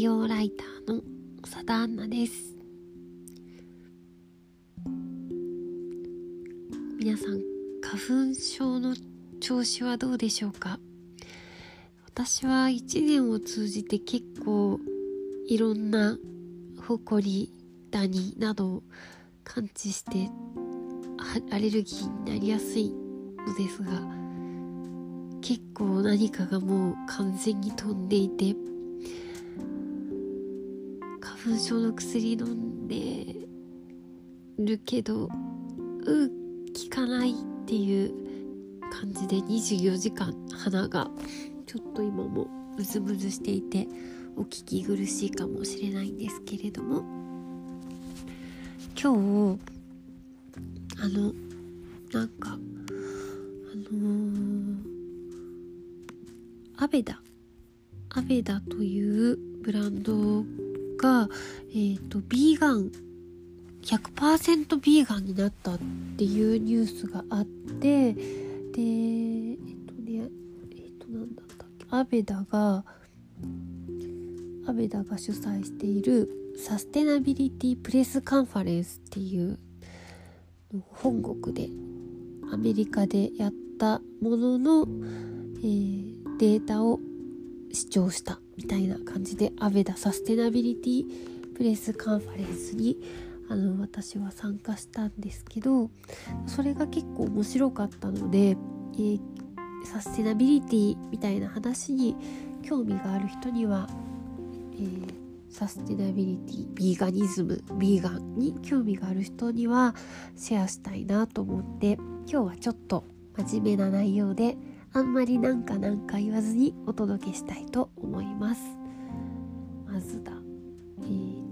美容ライターの長田アンナです。皆さん花粉症の調子はどうでしょうか？私は一年を通じて結構いろんなほこりダニなどを感知してアレルギーになりやすいのですが結構何かがもう完全に飛んでいて花粉症の薬飲んでるけどう効かないっていう感じで24時間鼻がちょっと今もムズムズしていてお聞き苦しいかもしれないんですけれども。今日あのなんかあのー、アベダ。アベダというブランドがえっ、ー、とビーガン。100%ビーガンになったっていうニュースがあってでえっ、とねえっ、となんだったっけ？アベダがアベダが主催しているSustainability Press Conference っていう本国でアメリカでやったものの、えー、データを視聴したみたいな感じでアヴェダ Sustainability Press Conference にあの私は参加したんですけどそれが結構面白かったので、えー、サステナビリティみたいな話に興味がある人には、えー、サステナビリティビーガニズムビーガンに興味がある人にはシェアしたいなと思って今日はちょっと真面目な内容であんまりなんかなんか言わずにお届けしたいと思います。まずだ。えー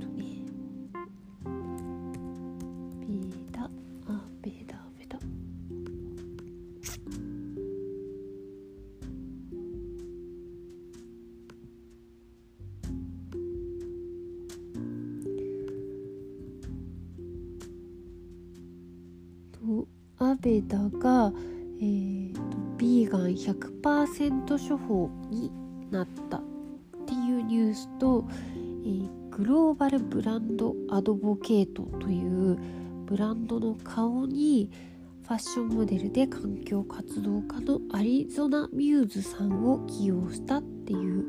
アベダが、えー、ビーガン100%処方になったっていうニュースと、えー、グローバルブランドアドボケートというブランドの顔にファッションモデルで環境活動家のアリゾナ・ミューズさんを起用したっていう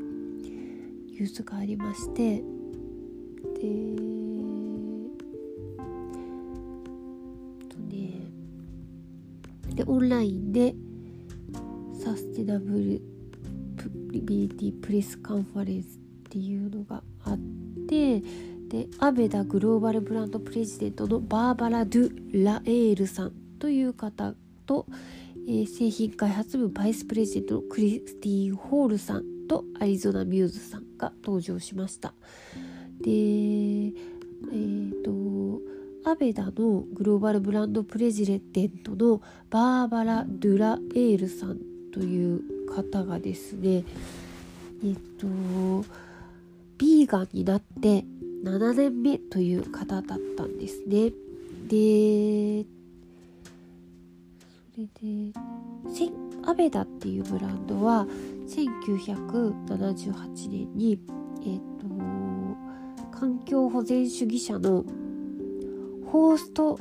ニュースがありましてでとねでオンラインでサステナブルビリティプレスカンファレンスっていうのがあってでアベダグローバルブランドプレジデントのバーバラ・ドゥ・ラエールさんという方と、えー、製品開発部バイスプレジデントのクリスティーン・ホールさんとアリゾナ・ミューズさんが登場しました。でえっ、ー、とアベダのグローバルブランドプレジデントのバーバラ・ドゥラエールさんという方がですねえっとビーガンになって7年目という方だったんですね。でそれでアベダっていうブランドは1978年に、えっと、環境保全主義者のホースト・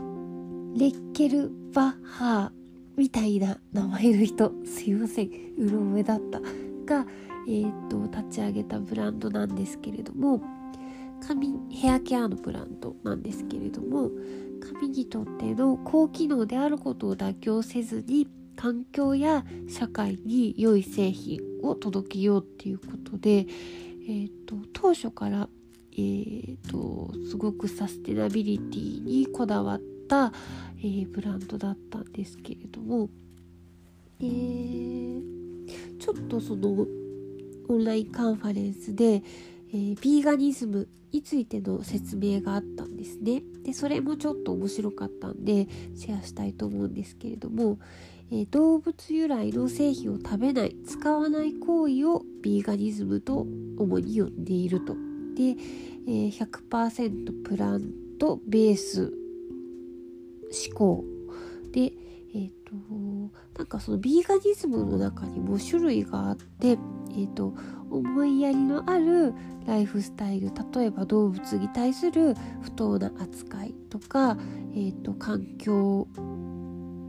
レッケル・バッハーみたいな名前の人すいませんうろ覚えだった。が、えーと、立ち上げたブランドなんですけれども髪ヘアケアのブランドなんですけれども髪にとっての高機能であることを妥協せずに環境や社会に良い製品を届けようっていうことで、えーと当初からえーと、すごくサステナビリティにこだわっ、えー、ブランドだったんですけれども、えー、ちょっとそのオンラインカンファレンスで、えー、ビーガニズムについての説明があったんですね。でそれもちょっと面白かったんでシェアしたいと思うんですけれども、えー、動物由来の製品を食べない使わない行為をビーガニズムと主に呼んでいるとで、え、100%プラントベース思考で、えーと、なんかそのビーガニズムの中にも種類があって、えーと、思いやりのあるライフスタイル例えば動物に対する不当な扱いとか、えーと、環境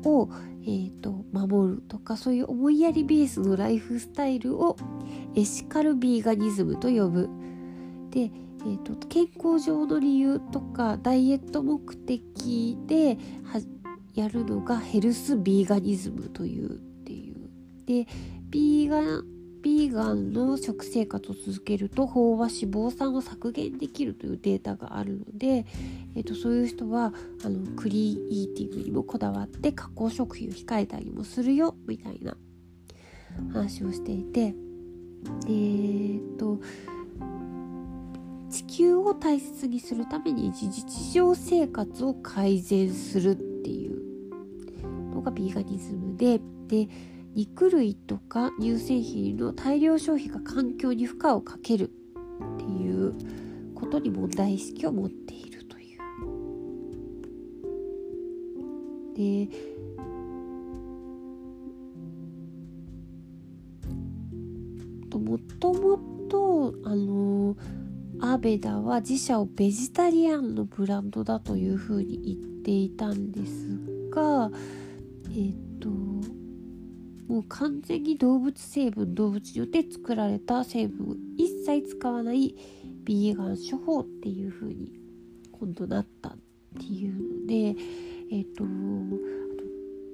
を、えーと守るとかそういう思いやりベースのライフスタイルをエシカルビーガニズムと呼ぶ。でえーと、健康上の理由とかダイエット目的でやるのがヘルスビーガニズムというっていう。でビーガンビーガンの食生活を続けると飽和脂肪酸を削減できるというデータがあるので、えーと、そういう人はあのクリーンイーティングにもこだわって加工食品を控えたりもするよみたいな話をしていて。えー、と地球を大切にするために日常生活を改善するっていうのがビーガニズムでで肉類とか乳製品の大量消費が環境に負荷をかけるっていうことに問題意識を持っているという。でもともとあのアベダは自社をベジタリアンのブランドだというふうに言っていたんですがえっ、ー、ともう完全に動物成分動物によって作られた成分を一切使わないビーガン処方っていう風に今度なったっていうのでえっ、ー、と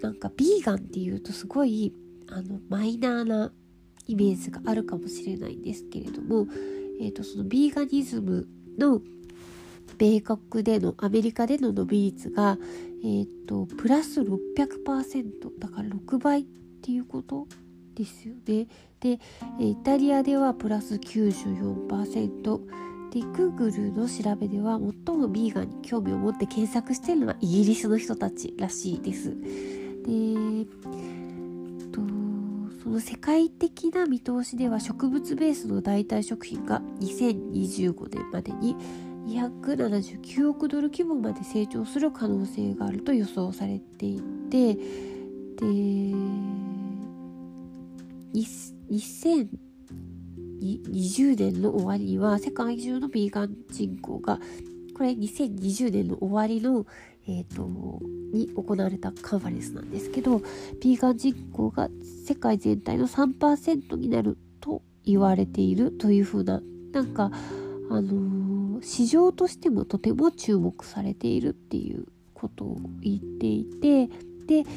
なんかビーガンっていうとすごいあのマイナーなイメージがあるかもしれないんですけれどもえーと、そのビーガニズムの米国でのアメリカでの伸び率が、えーと、プラス600%だから6倍っていうことですよね。でイタリアではプラス94%で Google の調べでは最もビーガンに興味を持って検索しているのはイギリスの人たちらしいです。でその世界的な見通しでは植物ベースの代替食品が2025年までに279億ドル規模まで成長する可能性があると予想されていてで2020年の終わりには世界中のビーガン人口がこれ2020年の終わりのえーと、に行われたカンファレンスなんですけどビーガン人口が世界全体の3%になると言われているというふうななんかあのー、市場としてもとても注目されているっていうことを言っていてで、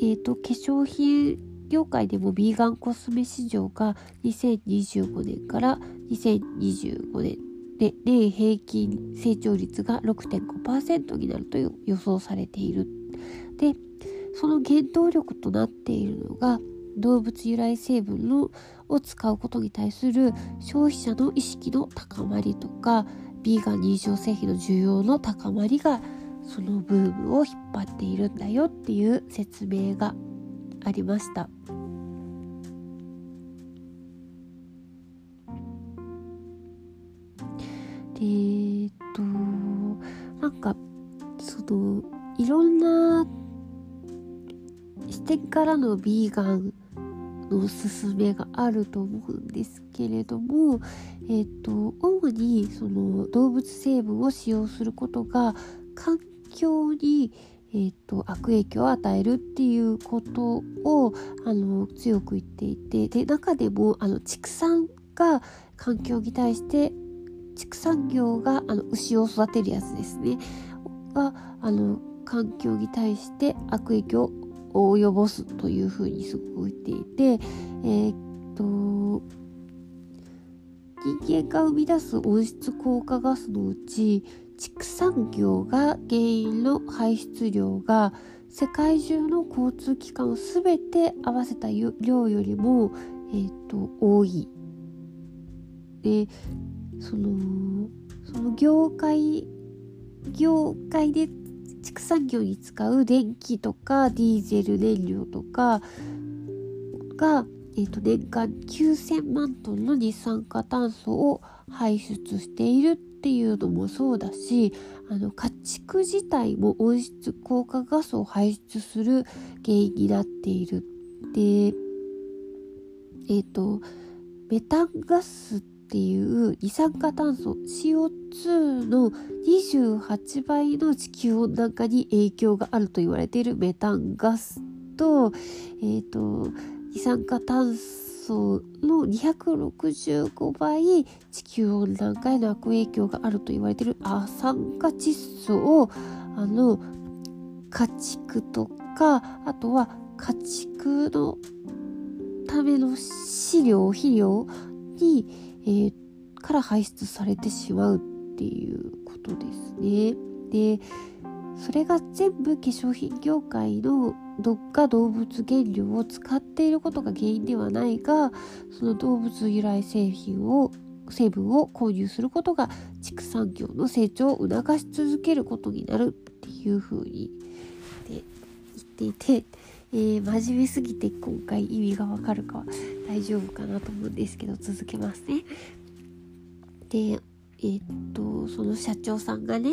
えーと、化粧品業界でもビーガンコスメ市場が2025年から2025年で年平均成長率が6.5%になるという予想されている。でその原動力となっているのが動物由来成分のを使うことに対する消費者の意識の高まりとかビーガン認証製品の需要の高まりがそのブームを引っ張っているんだよっていう説明がありました。えー、っとなんかそのいろんな視点からのビーガンのおすすめがあると思うんですけれども、えっ、と主にその動物成分を使用することが環境にえーと、悪影響を与えるっていうことをあの強く言っていてで中でもあの畜産が環境に対して畜産業があの牛を育てるやつですねがあの環境に対して悪影響を及ぼすというふうにすごく言っていてえー、っと人間が生み出す温室効果ガスのうち畜産業が原因の排出量が世界中の交通機関を全て合わせた量よりも、えーと多い。でそのその業界業界で畜産業に使う電気とかディーゼル燃料とかが、えー、と年間9000万トンの二酸化炭素を排出しているっていうのもそうだしあの家畜自体も温室効果ガスを排出する原因になっているでえっ、ー、とメタンガスってていう二酸化炭素 CO2 の28倍の地球温暖化に影響があると言われているメタンガスと,、え、ー、と二酸化炭素素の265倍地球温暖化への悪影響があると言われている亜酸化窒素をあの家畜とかあとは家畜のための飼料肥料に、えー、から排出されてしまうっていうことですね。でそれが全部化粧品業界のどっか動物原料を使っていることが原因ではないがその動物由来製品を成分を購入することが畜産業の成長を促し続けることになるっていうふうに言っていて、えー、真面目すぎて今回意味がわかるかは大丈夫かなと思うんですけど続けますね。でえー、っとその社長さんがね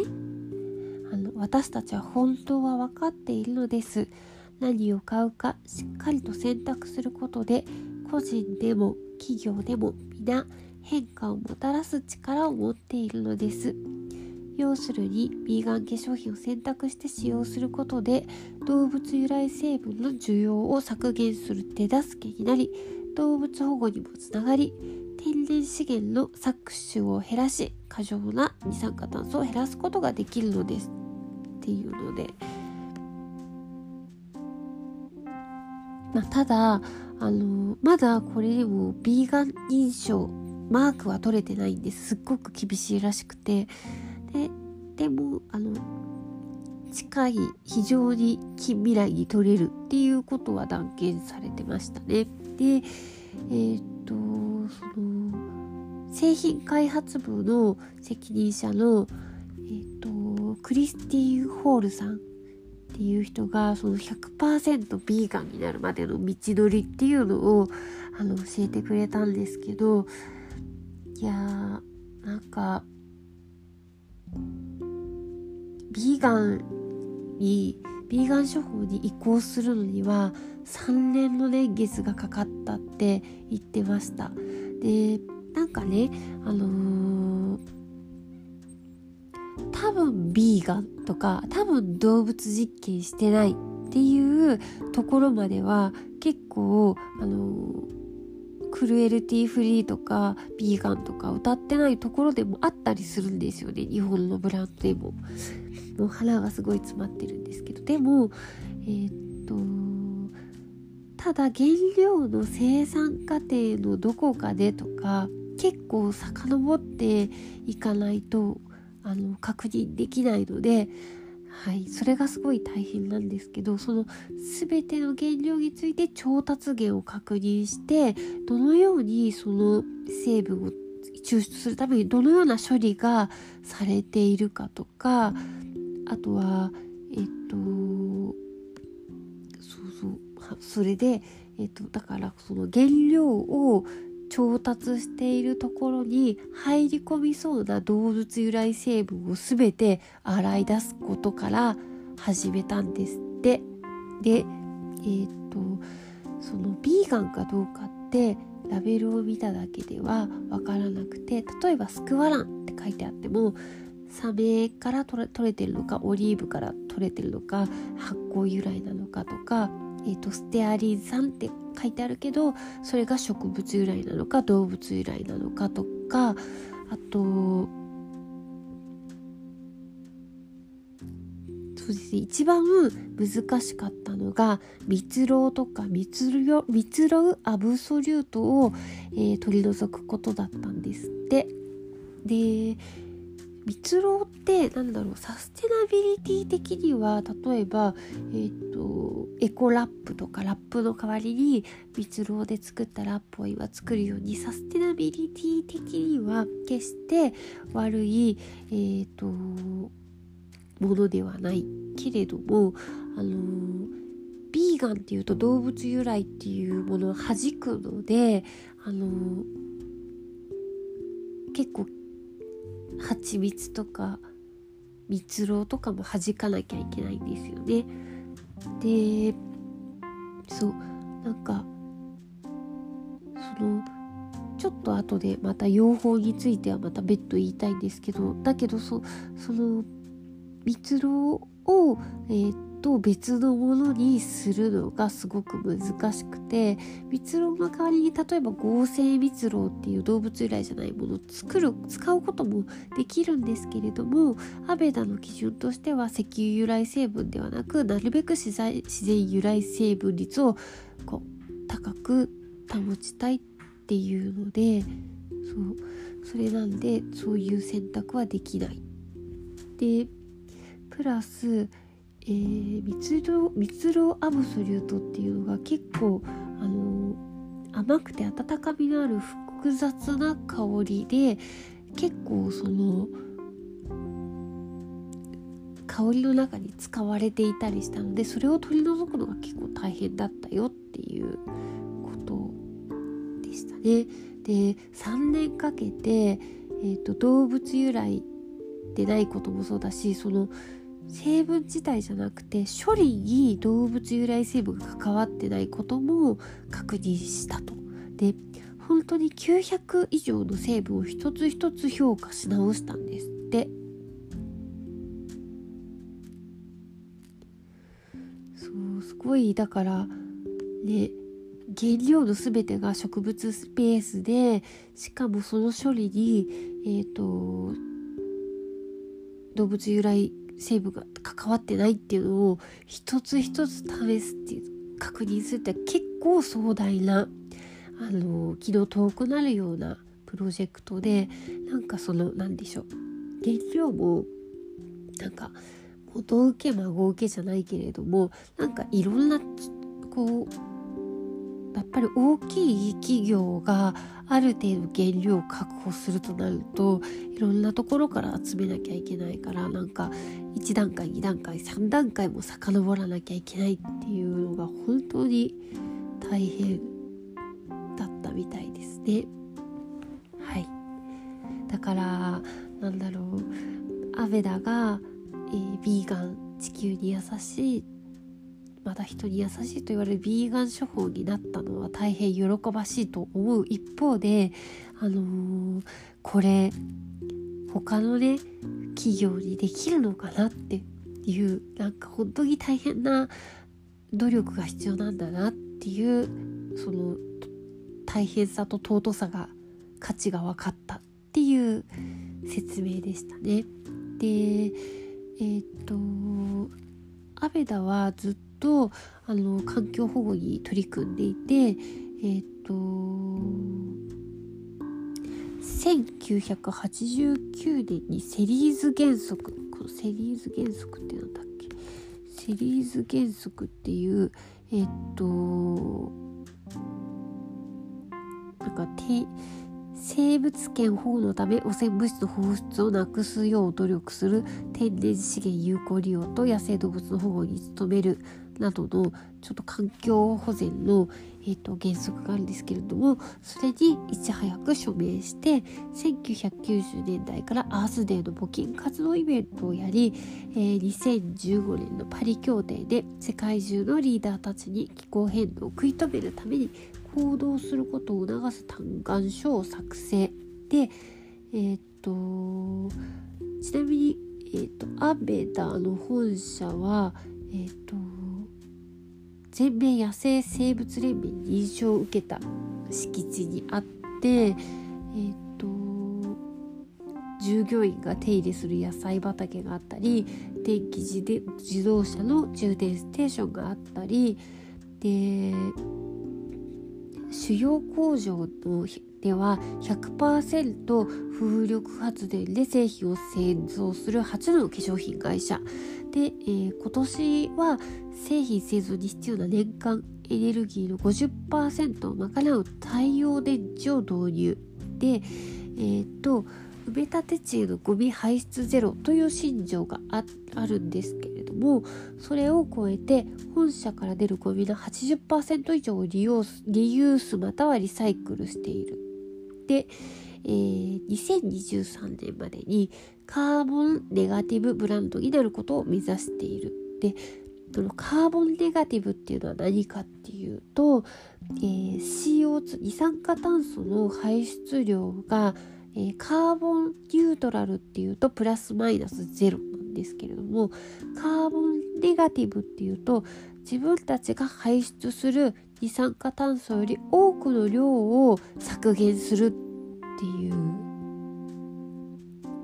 あの私たちは本当は分かっているのです何を買うかしっかりと選択することで個人でも企業でも皆変化をもたらす力を持っているのです要するにヴィーガン化粧品を選択して使用することで動物由来成分の需要を削減する手助けになり動物保護にもつながり天然資源の搾取を減らし過剰な二酸化炭素を減らすことができるのですっていうので。まあ、ただあのまだこれでもビーガン認証マークは取れてないんです。すっごく厳しいらしくて。ででもあの近い非常に近未来に取れるっていうことは断言されてましたね。でえー、っとその製品開発部の責任者の、えー、っとクリスティン・ホールさんっていう人がその100%ビーガンになるまでの道のりっていうのをあの教えてくれたんですけどいやーなんかビーガンにビーガン処方に移行するのには3年の年月がかかったって言ってました。でなんかねあのー多分ビーガンとか多分動物実験してないっていうところまでは結構あのクルエルティフリーとかビーガンとか歌ってないところでもあったりするんですよね日本のブランドでも。もう花がすごい詰まってるんですけどでもえー、っとただ原料の生産過程のどこかでとか結構遡っていかないとあの確認できないので、はい、それがすごい大変なんですけどその全ての原料について調達源を確認してどのようにその成分を抽出するためにどのような処理がされているかとかあとはえっとそうそう。それでえっとだからその原料を調達しているところに入り込みそうな動物由来成分を全て洗い出すことから始めたんですって。でえっ、とそのビーガンかどうかってラベルを見ただけではわからなくて例えばスクワランって書いてあってもサメから取れてるのかオリーブから取れてるのか発酵由来なのかとかえーと、ステアリン酸って書いてあるけどそれが植物由来なのか動物由来なのかとかあとそうですね一番難しかったのが蜜蝋とか蜜蝋アブソリュートを、えー、取り除くことだったんですって。で蜜蝋ってなんだろう？サステナビリティ的には例えば、えーと、エコラップとかラップの代わりに蜜蝋で作ったラップを今作るようにサステナビリティ的には決して悪い、えーと、ものではないけれどもあのビーガンっていうと動物由来っていうものを弾くのであの結構蜂蜜とか蜜蝋とかも弾かなきゃいけないんですよね。でそうなんかそのちょっと後でまた養蜂についてはまた別途言いたいんですけどだけどそその蜜蝋を、えっー、と別のものにするのがすごく難しくて蜜蝋の代わりに例えば合成蜜蝋っていう動物由来じゃないものを作る使うこともできるんですけれどもアベダの基準としては石油由来成分ではなくなるべく自然由来成分率をこう高く保ちたいっていうのでそうそれなんでそういう選択はできない。でプラスえー、蜜ろ蜜ろアブソリュートっていうのが結構あの甘くて温かみのある複雑な香りで結構その香りの中に使われていたりしたのでそれを取り除くのが結構大変だったよっていうことでしたね。で3年かけて、えーと動物由来でないこともそうだしその成分自体じゃなくて処理に動物由来成分が関わってないことも確認したと。で本当に900以上の成分を一つ一つ評価し直したんですってそうすごいだからね原料の全てが植物スペースでしかもその処理にえっ、ー、と動物由来成分が関わってないっていうのを一つ一つ試すっていう確認するって結構壮大なあの気の遠くなるようなプロジェクトでなんかその何でしょう。原料もなんか元請け孫請けじゃないけれどもなんかいろんなこうやっぱり大きい企業がある程度原料を確保するとなるといろんなところから集めなきゃいけないからなんか1段階2段階3段階も遡らなきゃいけないっていうのが本当に大変だったみたいですね。はいだからなんだろうアベダが、えー、ビーガン地球に優しいまだ人に優しいと言われるビーガン処方になったのは大変喜ばしいと思う一方であのー、これ他のね企業にできるのかなっていうなんか本当に大変な努力が必要なんだなっていうその大変さと尊さが価値が分かったっていう説明でしたね。でえー、っとアベダはずっとあの環境保護に取り組んでいてえー、と1989年にセリーズ原則このセリーズ原則って何だっけ？セリーズ原則っていうえっとなんか生物圏保護のため汚染物質の放出をなくすよう努力する天然資源有効利用と野生動物の保護に努める。などのちょっと環境保全の、えーと、原則があるんですけれどもそれにいち早く署名して1990年代からアースデーの募金活動イベントをやり、えー、2015年のパリ協定で世界中のリーダーたちに気候変動を食い止めるために行動することを促す嘆願書を作成。でえ、ー、とちなみに、えーと、とアベダの本社はえっ、ー、と全米野生生物連盟に認証を受けた敷地にあって、えーと、従業員が手入れする野菜畑があったり電気自自動車の充電ステーションがあったりで主要工場のでは100%風力発電で製品を製造する初の化粧品会社。で、えー、今年は製品製造に必要な年間エネルギーの50%を賄う太陽電池を導入で、えーと、埋め立て地へのゴミ排出ゼロという信条があるんですけれどもそれを超えて本社から出るゴミの80%以上を利用リユースまたはリサイクルしている。で、えー、2023年までにカーボンネガティブブランドになることを目指している。でそのカーボンネガティブっていうのは何かっていうと、えー、CO2 二酸化炭素の排出量が、えー、カーボンニュートラルっていうとプラスマイナスゼロなんですけれどもカーボンネガティブっていうと自分たちが排出する二酸化炭素より多くの量を削減するっていう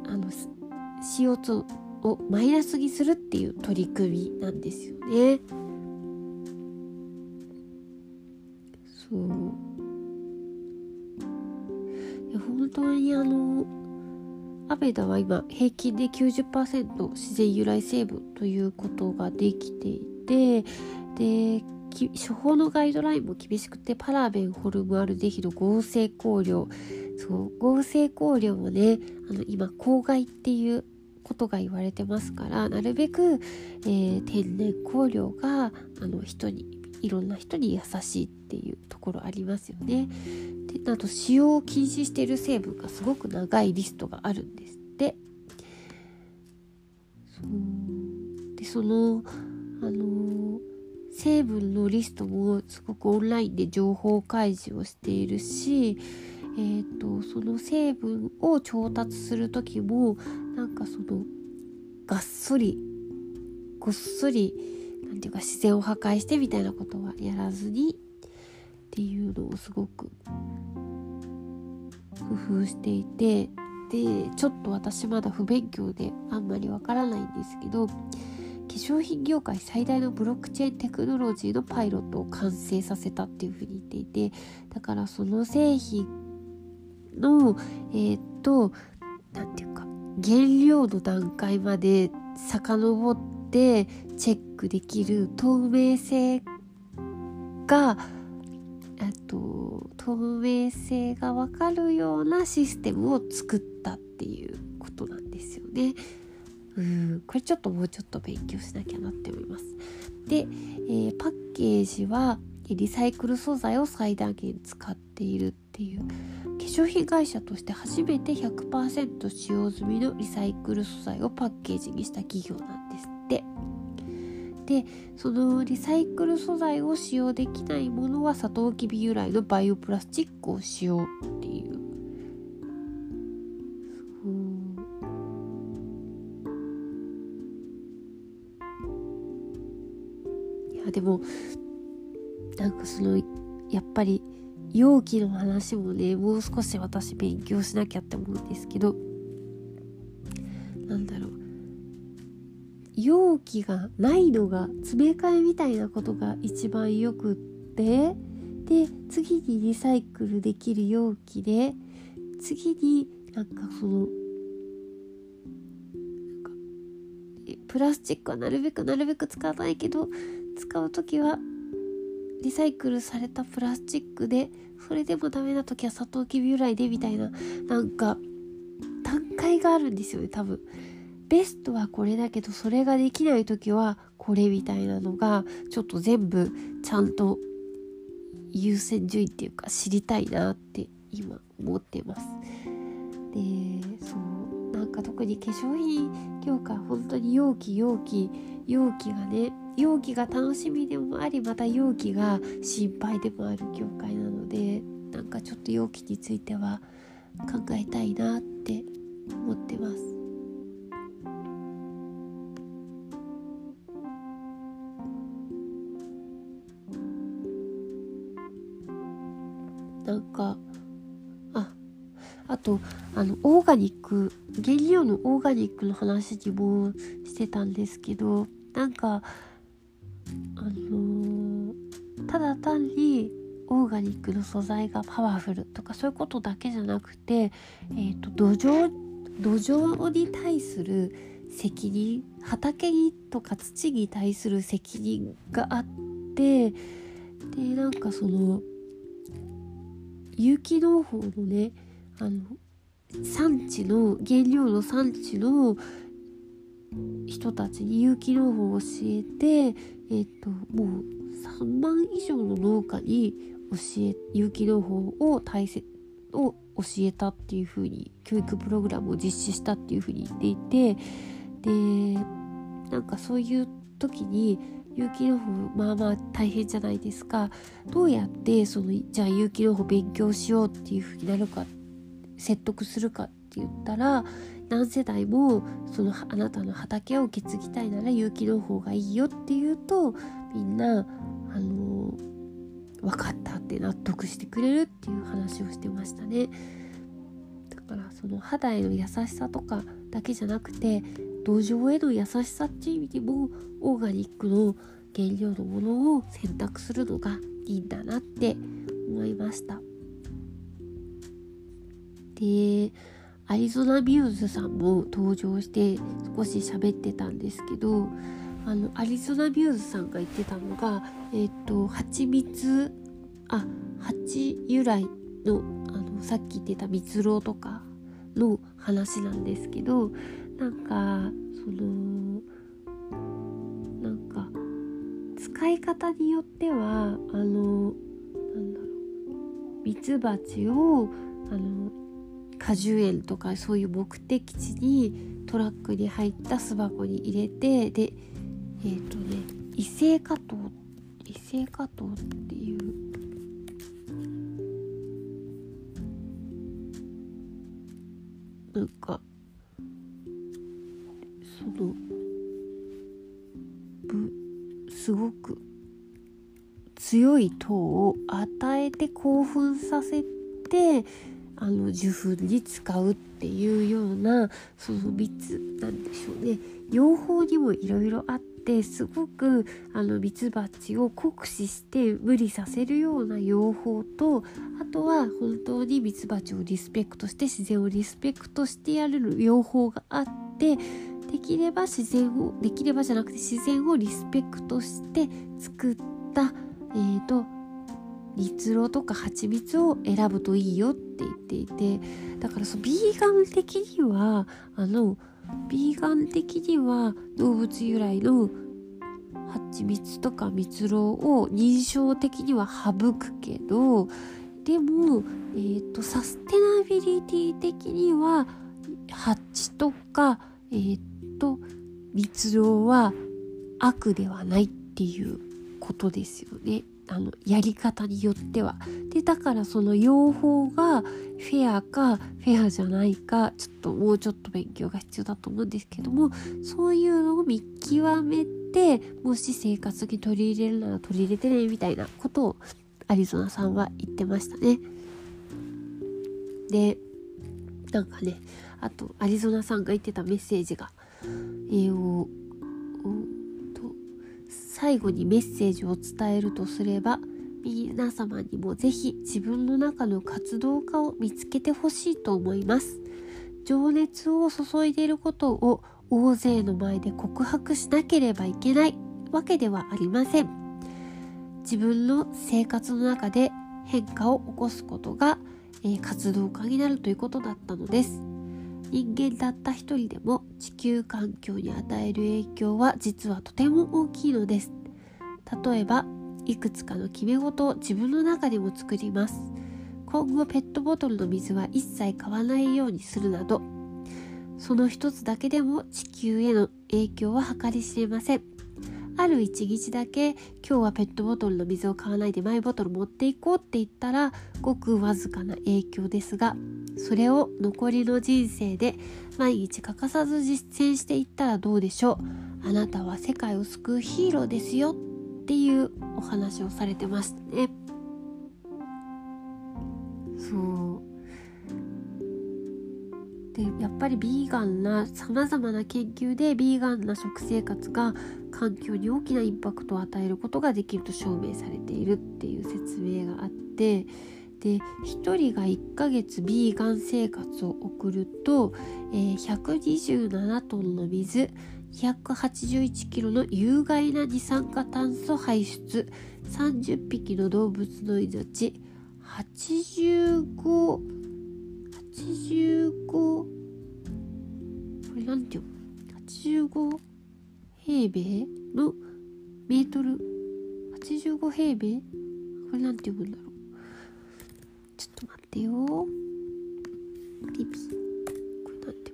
あの CO2 をマイナスにするっていう取り組みなんですよね。そういや本当にあのアベダは今平均で90%自然由来成分ということができていてで処方のガイドラインも厳しくてパラベンホルムアルデヒド合成香料そう合成香料もねあの今公害っていうことが言われてますからなるべく、えー、天然香料があの人にいろんな人に優しいっていうところありますよね。であと使用を禁止している成分がすごく長いリストがあるんですって。そうでそのあの成分のリストもすごくオンラインで情報開示をしているしえーと、その成分を調達する時もなんかそのがっそりごっそりなんていうか自然を破壊してみたいなことはやらずにっていうのをすごく工夫していてでちょっと私まだ不勉強であんまりわからないんですけど化粧品業界最大のブロックチェーンテクノロジーのパイロットを完成させたっていうふうに言っていてだからその製品のえっ、と何て言うか原料の段階まで遡ってチェックできる透明性がと透明性が分かるようなシステムを作ったっていうことなんですよね。うんこれちょっともうちょっと勉強しなきゃなって思います。で、えー、パッケージはリサイクル素材を最大限使っているっていう粧品会社として初めて100%使用済みのリサイクル素材をパッケージにした企業なんですって。でそのリサイクル素材を使用できないものはサトウキビ由来のバイオプラスチックを使用っていう。いやでもなんかそのやっぱり容器の話もねもう少し私勉強しなきゃって思うんですけどなんだろう。容器がないのが詰め替えみたいなことが一番よくってで次にリサイクルできる容器で次になんかそのプラスチックはなるべくなるべく使わないけど使う時はリサイクルされたプラスチックでそれでもダメな時はサトウキビ由来でみたいななんか段階があるんですよね多分。ベストはこれだけどそれができない時はこれみたいなのがちょっと全部ちゃんと優先順位っていうか知りたいなって今思ってます。でそうなんか特に化粧品業界本当に容器容器容器がね容器が楽しみでもありまた容器が心配でもある業界なのでなんかちょっと容器については考えたいなって思ってます。なんかとあのオーガニック原料のオーガニックの話にもしてたんですけどなんかあのー、ただ単にオーガニックの素材がパワフルとかそういうことだけじゃなくて、えーと、土壌土壌に対する責任畑にとか土に対する責任があってでなんかその有機農法のねあの産地の原料の産地の人たちに有機農法を教えてえっ、ともう3万以上の農家に教え有機農法を大切を教えたっていうふうに教育プログラムを実施したっていうふうに言っていてでなんかそういう時に有機農法まあまあ大変じゃないですか。どうやってそのじゃあ有機農法勉強しようっていうふうになるかって説得するかって言ったら何世代もそのあなたの畑を受け継ぎたいなら有機農法がいいよっていうとみんなあの分かったって納得してくれるっていう話をしてましたね。だからその肌への優しさとかだけじゃなくて土壌への優しさっていう意味でもオーガニックの原料のものを選択するのがいいんだなって思いました。でアリゾナミューズさんも登場して少し喋ってたんですけどあのアリゾナミューズさんが言ってたのがえっ、と蜂蜜あ蜂由来のあのさっき言ってた蜜ろうとかの話なんですけどなんかそのなんか使い方によってはあのなんだろうミツバチをあの果樹園とかそういう目的地にトラックに入った巣箱に入れてでえっ、ー、とね異性化糖異性化糖っていう。なんかそのぶすごく強い糖を与えて興奮させてあの受粉に使うっていうようなその3つなんでしょうね。養蜂にもいろいろあってすごくあのミツバチを酷使して無理させるような養蜂とあとは本当にミツバチをリスペクトして自然をリスペクトしてやる養蜂があってできれば自然をできればじゃなくて自然をリスペクトして作ったえーと蜜ろとか蜂蜜を選ぶといいよっって言っていてだからそのビーガン的にはあのビーガン的には動物由来の蜂蜜とか蜜ろを認証的には省くけどでも、えーと、サステナビリティ的には蜂とか、えーと蜜ろは悪ではないっていうことですよね。あのやり方によっては。でだからその用法がフェアかフェアじゃないかちょっともうちょっと勉強が必要だと思うんですけどもそういうのを見極めてもし生活に取り入れるなら取り入れてねみたいなことをアリゾナさんは言ってましたね。でなんかねあとアリゾナさんが言ってたメッセージが、えー、最後にメッセージを伝えるとすれば皆様にもぜひ自分の中の活動家を見つけてほしいと思います。情熱を注いでいることを大勢の前で告白しなければいけないわけではありません。自分の生活の中で変化を起こすことが、えー、活動家になるということだったのです。人間たった一人でも地球環境に与える影響は実はとても大きいのです。例えばいくつかの決め事を自分の中でも作ります。今後ペットボトルの水は一切買わないようにするなどその一つだけでも地球への影響は計り知れません。ある一日だけ今日はペットボトルの水を買わないでマイボトル持っていこうって言ったらごくわずかな影響ですがそれを残りの人生で毎日欠かさず実践していったらどうでしょう。あなたは世界を救うヒーローですよっていうお話をされてましたね。そう。でやっぱりビーガンなさまざまな研究でビーガンな食生活が環境に大きなインパクトを与えることができると証明されているっていう説明があってで1人が1ヶ月ビーガン生活を送ると、えー、127トンの水281キロの有害な二酸化炭素排出30匹の動物の命85 85これなんていうの85平米のメートル。85平米？これなんて読むんだろう？ちょっと待っててよピピこれなんて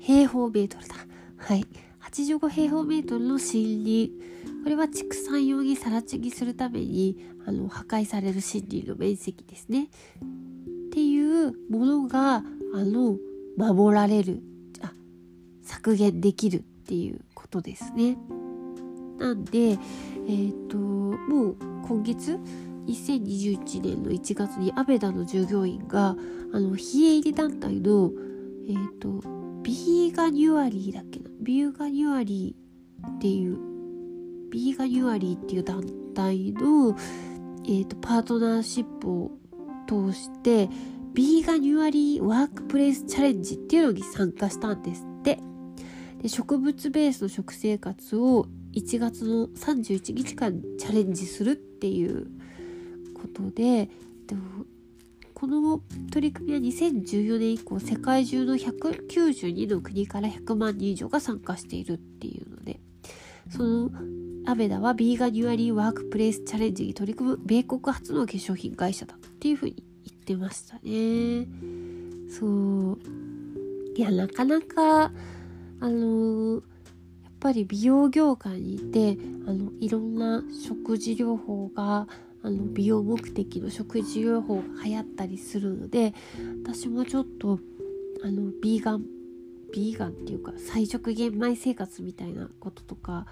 平方メートルだ。はい。85平方メートルの森林。これは畜産用に更地にするためにあの破壊される森林の面積ですねものがあの守られるあ削減できるっていうことですね。なんで、えっ、ー、ともう今月2021年の1月にアヴェダの従業員があの非営利団体の、えっ、ー、と Veganuary だっけな？ Veganuary っていう Veganuary っていう団体の、えーと、パートナーシップを通して Veganuary Workplace Challenge っていうのに参加したんですって。で植物ベースの食生活を1月の31日間チャレンジするっていうことででこの取り組みは2014年以降世界中の192の国から100万人以上が参加しているっていうのでそのアベダはビーガニュアリーワークプレイスチャレンジに取り組む米国初の化粧品会社だっていうふうにってましたね。そういやなかなかあのやっぱり美容業界にいてあのいろんな食事療法があの美容目的の食事療法が流行ったりするので私もちょっとあのビーガンビーガンっていうか菜食玄米生活みたいなこととか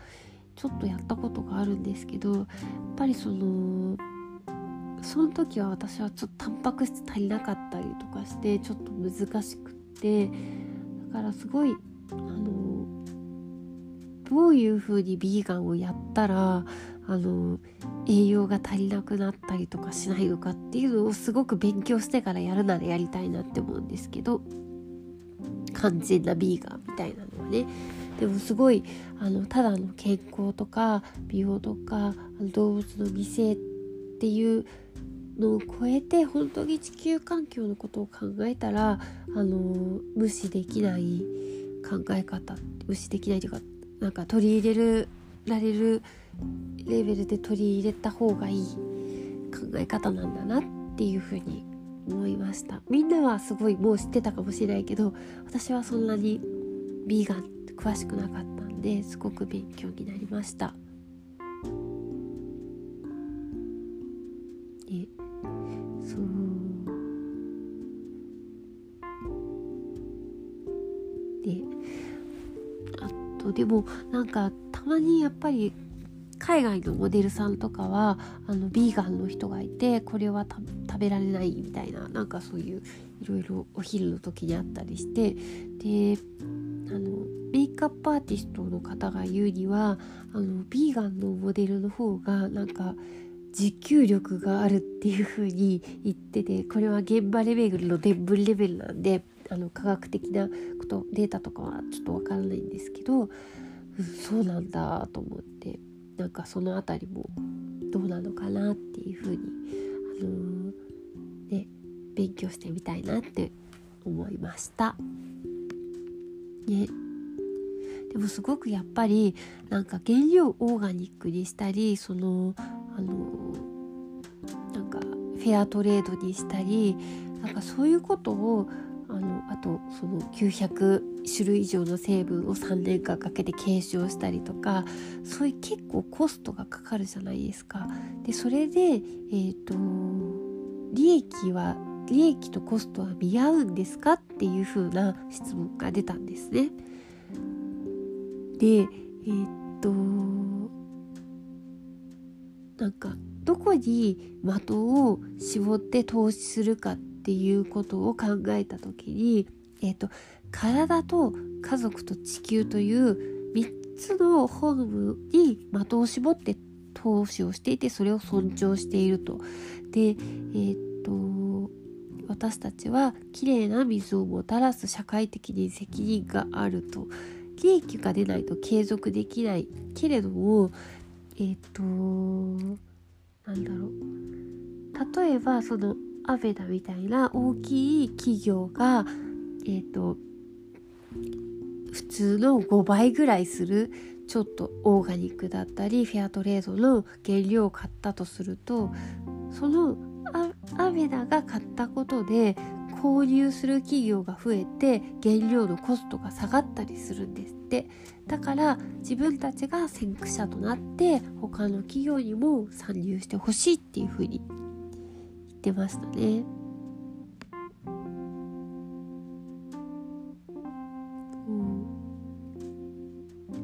ちょっとやったことがあるんですけどやっぱりそのその時は私はちょっとタンパク質足りなかったりとかしてちょっと難しくってだからすごいあのどういう風にビーガンをやったらあの栄養が足りなくなったりとかしないのかっていうのをすごく勉強してからやるならやりたいなって思うんですけど完全なビーガンみたいなのはね。でもすごいあのただの健康とか美容とか動物の美声ってっていうのを超えて本当に地球環境のことを考えたらあの無視できない考え方無視できないというかなんか取り入れるられるレベルで取り入れた方がいい考え方なんだなっていうふうに思いました。みんなはすごいもう知ってたかもしれないけど私はそんなにビーガン詳しくなかったんですごく勉強になりました。でそう。であとでもなんかたまにやっぱり海外のモデルさんとかはあのビーガンの人がいてこれは食べられないみたいななんかそういういろいろお昼の時にあったりしてであのメイクアップアーティストの方が言うにはあのビーガンのモデルの方がなんか持久力があるっていう風に言っててこれは現場レベルの伝聞レベルなんであの科学的なことデータとかはちょっとわからないんですけど、うん、そうなんだと思ってなんかその辺りもどうなのかなっていうふうに、あのー、ね、勉強してみたいなって思いました。ね、でもすごくやっぱりなんか原料オーガニックにしたりそのあのなんかフェアトレードにしたりなんかそういうことをあのあとその900種類以上の成分を3年間かけて継承したりとかそういう結構コストがかかるじゃないですか。でそれで、えーと、利益は利益とコストは見合うんですかっていう風な質問が出たんですね。でえー、っとなんかどこに的を絞って投資するかっていうことを考えた時に、えーと、体と家族と地球という3つの本部に的を絞って投資をしていてそれを尊重していると。で、えーと私たちはきれいな水をもたらす社会的に責任があると。利益が出ないと継続できないけれどもえっ、ー、となんだろう。例えばそのアベダみたいな大きい企業がえっ、ー、と普通の5倍ぐらいするちょっとオーガニックだったりフェアトレードの原料を買ったとするとそのアベダが買ったことで購入する企業が増えて原料のコストが下がったりするんです。ってだから自分たちが先駆者となって他の企業にも参入してほしいっていうふうに言ってましたね。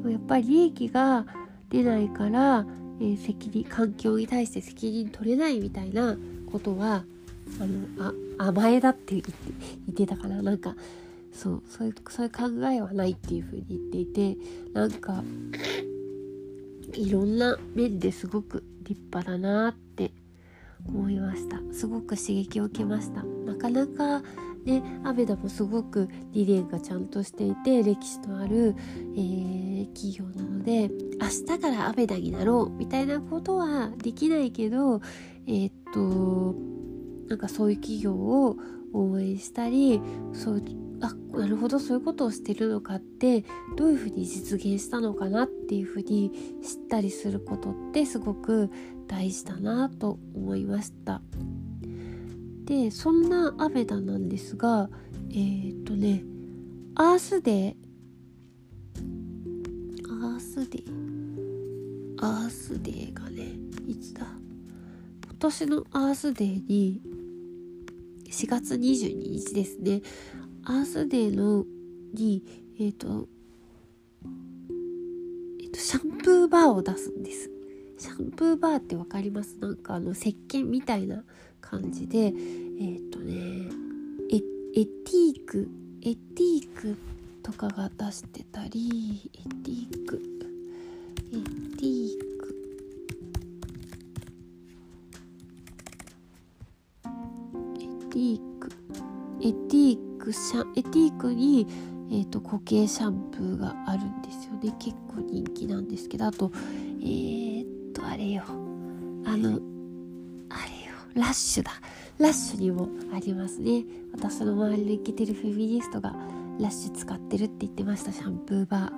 うん、やっぱり利益が出ないから、えー、責任環境に対して責任取れないみたいなことはあのあ甘えだって言って言ってたかななんかそうそういうそういう考えはないっていうふうに言っていてなんかいろんな面ですごく立派だなって思いました。すごく刺激を受けました。なかなかねアベダもすごく理念がちゃんとしていて歴史のある、えー、企業なので明日からアベダになろうみたいなことはできないけどえー、っとなんかそういう企業を応援したりそういうあなるほどそういうことをしてるのかってどういうふうに実現したのかなっていうふうに知ったりすることってすごく大事だなと思いました。でそんなアベダなんですがえー、っとねアースデー。アースデー？アースデーがねいつだ？今年のアースデーに4月22日ですね。アースデーのにえっ、ー、とえっ、ー、とシャンプーバーを出すんです。シャンプーバーって分かります？なんかあの石鹸みたいな感じでえっ、ー、とねエエティークエティークとかが出してたりエティークエティーク。エティーク。エティーク。シャエティークに、えーと、固形シャンプーがあるんですよね。結構人気なんですけどあとえー、っとあれよ。あのあれよ。ラッシュだ。ラッシュにもありますね。私の周りでイケてるフェミニストがラッシュ使ってるって言ってました。シャンプーバー。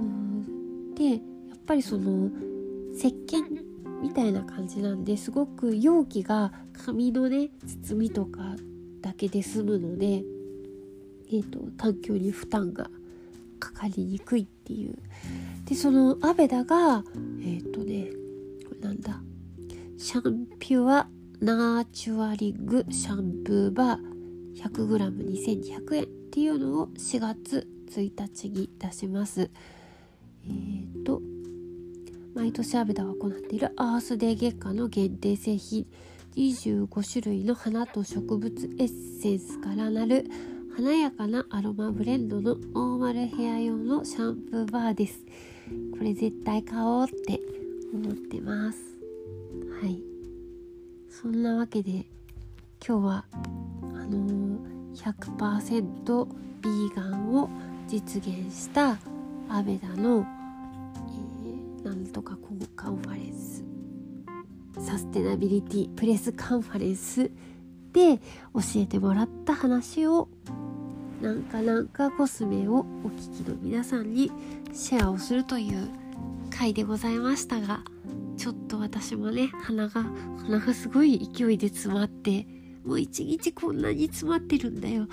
うん。でやっぱりその石鹸みたいな感じなんですごく容器が紙のね包みとかだけで済むので、えーと、環境に負担がかかりにくいっていう。でそのアベダがえっ、ー、とねこれなんだ。シャンピュアナーチュアリングシャンプーバー 100g2200 円っていうのを4月1日に出します。えっ、ー、と毎年アベダが行っているアースデー月間の限定製品25種類の花と植物エッセンスからなる華やかなアロマブレンドのオーマルヘア用のシャンプーバーです。これ絶対買おうって思ってます。はい。そんなわけで今日はあのー、100%ビーガンを実現したアベダの、えー、なんとかカンファレンスサステナビリティプレスカンファレンスで教えてもらった話をなんかなんかコスメをお聞きの皆さんにシェアをするという回でございましたがちょっと私もね鼻が鼻がすごい勢いで詰まってもう一日こんなに詰まってるんだよ。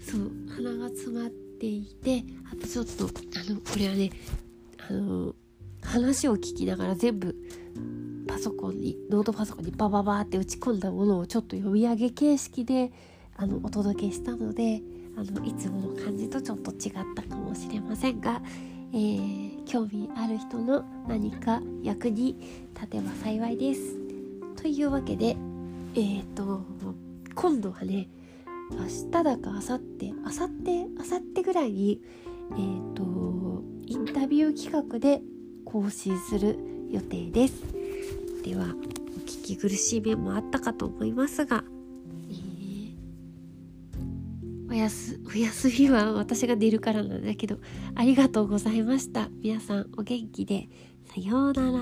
そう鼻が詰まっていてあとちょっとあのこれはねあの話を聞きながら全部パソコンにノートパソコンにバババって打ち込んだものをちょっと読み上げ形式であのお届けしたのであのいつもの感じとちょっと違ったかもしれませんが、えー、興味ある人の何か役に立てば幸いです。というわけでえっ、と今度はね明日だか明後日明後日明後日ぐらいにえっ、とインタビュー企画で更新する予定です。ではお聞き苦しい面もあったかと思いますが、えー、おやすお休みは私が出るからなんだけどありがとうございました。皆さんお元気で。さようなら。